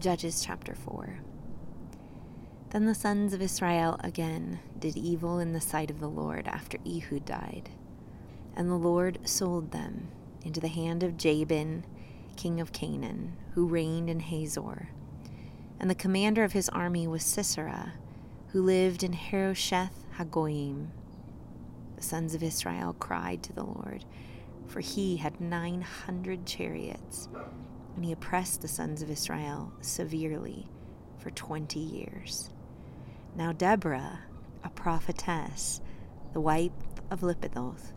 Judges chapter 4. Then the sons of Israel again did evil in the sight of the Lord after Ehud died. And the Lord sold them into the hand of Jabin, king of Canaan, who reigned in Hazor. And the commander of his army was Sisera, who lived in Harosheth Hagoyim. The sons of Israel cried to the Lord, for he had nine hundred chariots and he oppressed the sons of Israel severely for twenty years. Now Deborah, a prophetess, the wife of Lapidoth,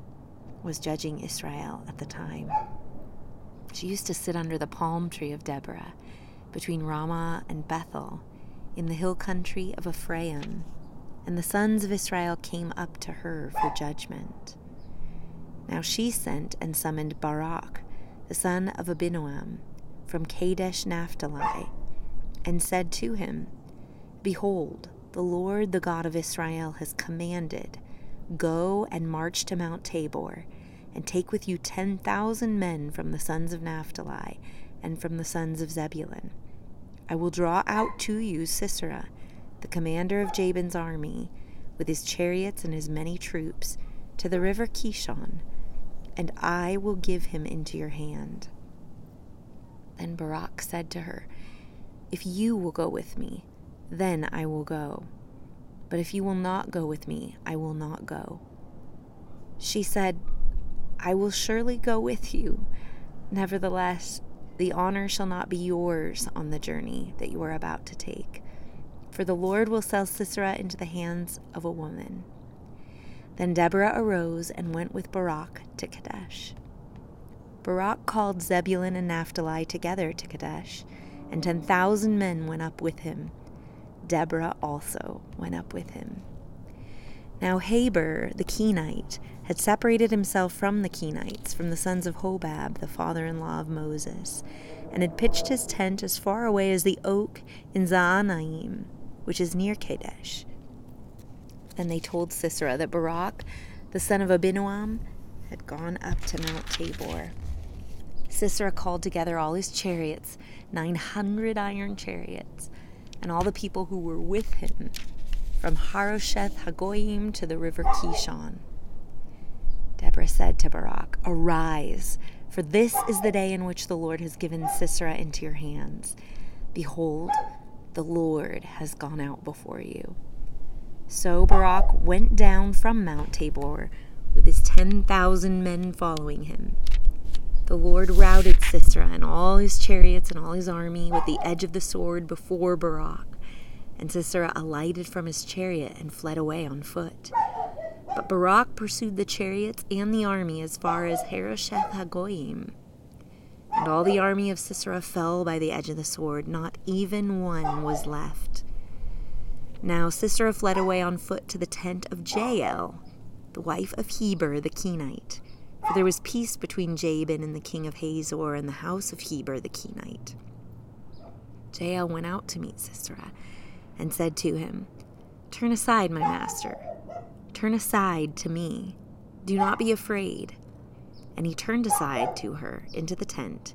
was judging Israel at the time. She used to sit under the palm tree of Deborah between Ramah and Bethel in the hill country of Ephraim, and the sons of Israel came up to her for judgment. Now she sent and summoned Barak, the son of Abinoam, from Kadesh Naphtali, and said to him, Behold, the Lord, the God of Israel, has commanded, Go and march to Mount Tabor, and take with you ten thousand men from the sons of Naphtali and from the sons of Zebulun. I will draw out to you Sisera, the commander of Jabin's army, with his chariots and his many troops, to the river Kishon, and I will give him into your hand. Then Barak said to her, If you will go with me, then I will go. But if you will not go with me, I will not go. She said, I will surely go with you. Nevertheless, the honor shall not be yours on the journey that you are about to take. For the Lord will sell Sisera into the hands of a woman. Then Deborah arose and went with Barak to Kadesh. Barak called Zebulun and Naphtali together to Kadesh, and ten thousand men went up with him. Deborah also went up with him. Now Heber the Kenite had separated himself from the Kenites, from the sons of Hobab, the father in law of Moses, and had pitched his tent as far away as the oak in Zaanannim, which is near Kadesh. Then they told Sisera that Barak, the son of Abinoam, had gone up to Mount Tabor. Sisera called together all his chariots, 900 iron chariots, and all the people who were with him, from Harosheth Hagoyim to the river Kishon. Deborah said to Barak, Arise, for this is the day in which the Lord has given Sisera into your hands. Behold, the Lord has gone out before you. So Barak went down from Mount Tabor with his ten thousand men following him. The Lord routed Sisera and all his chariots and all his army with the edge of the sword before Barak. And Sisera alighted from his chariot and fled away on foot. But Barak pursued the chariots and the army as far as Harosheth Hagoyim. And all the army of Sisera fell by the edge of the sword, not even one was left. Now Sisera fled away on foot to the tent of Jael, the wife of Heber the Kenite for there was peace between Jabin and the king of Hazor and the house of Heber the Kenite. Jael went out to meet Sisera and said to him, Turn aside, my master. Turn aside to me. Do not be afraid. And he turned aside to her into the tent,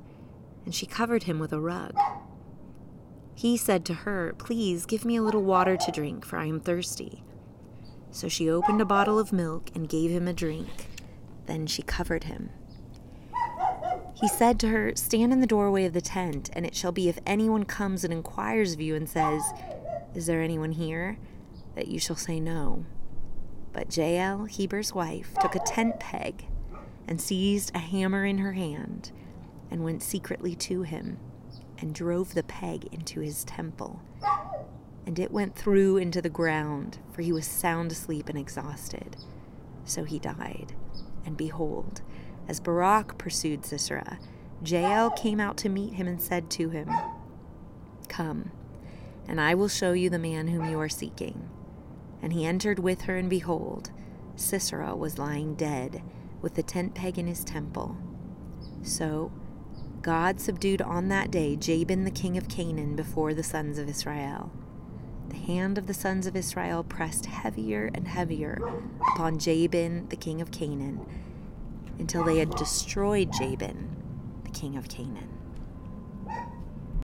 and she covered him with a rug. He said to her, Please give me a little water to drink, for I am thirsty. So she opened a bottle of milk and gave him a drink. Then she covered him. He said to her, Stand in the doorway of the tent, and it shall be if anyone comes and inquires of you and says, Is there anyone here? that you shall say no. But Jael, Heber's wife, took a tent peg and seized a hammer in her hand and went secretly to him and drove the peg into his temple. And it went through into the ground, for he was sound asleep and exhausted. So he died. And behold, as Barak pursued Sisera, Jael came out to meet him and said to him, Come, and I will show you the man whom you are seeking. And he entered with her, and behold, Sisera was lying dead, with the tent peg in his temple. So God subdued on that day Jabin the king of Canaan before the sons of Israel. The hand of the sons of Israel pressed heavier and heavier upon Jabin, the king of Canaan, until they had destroyed Jabin, the king of Canaan.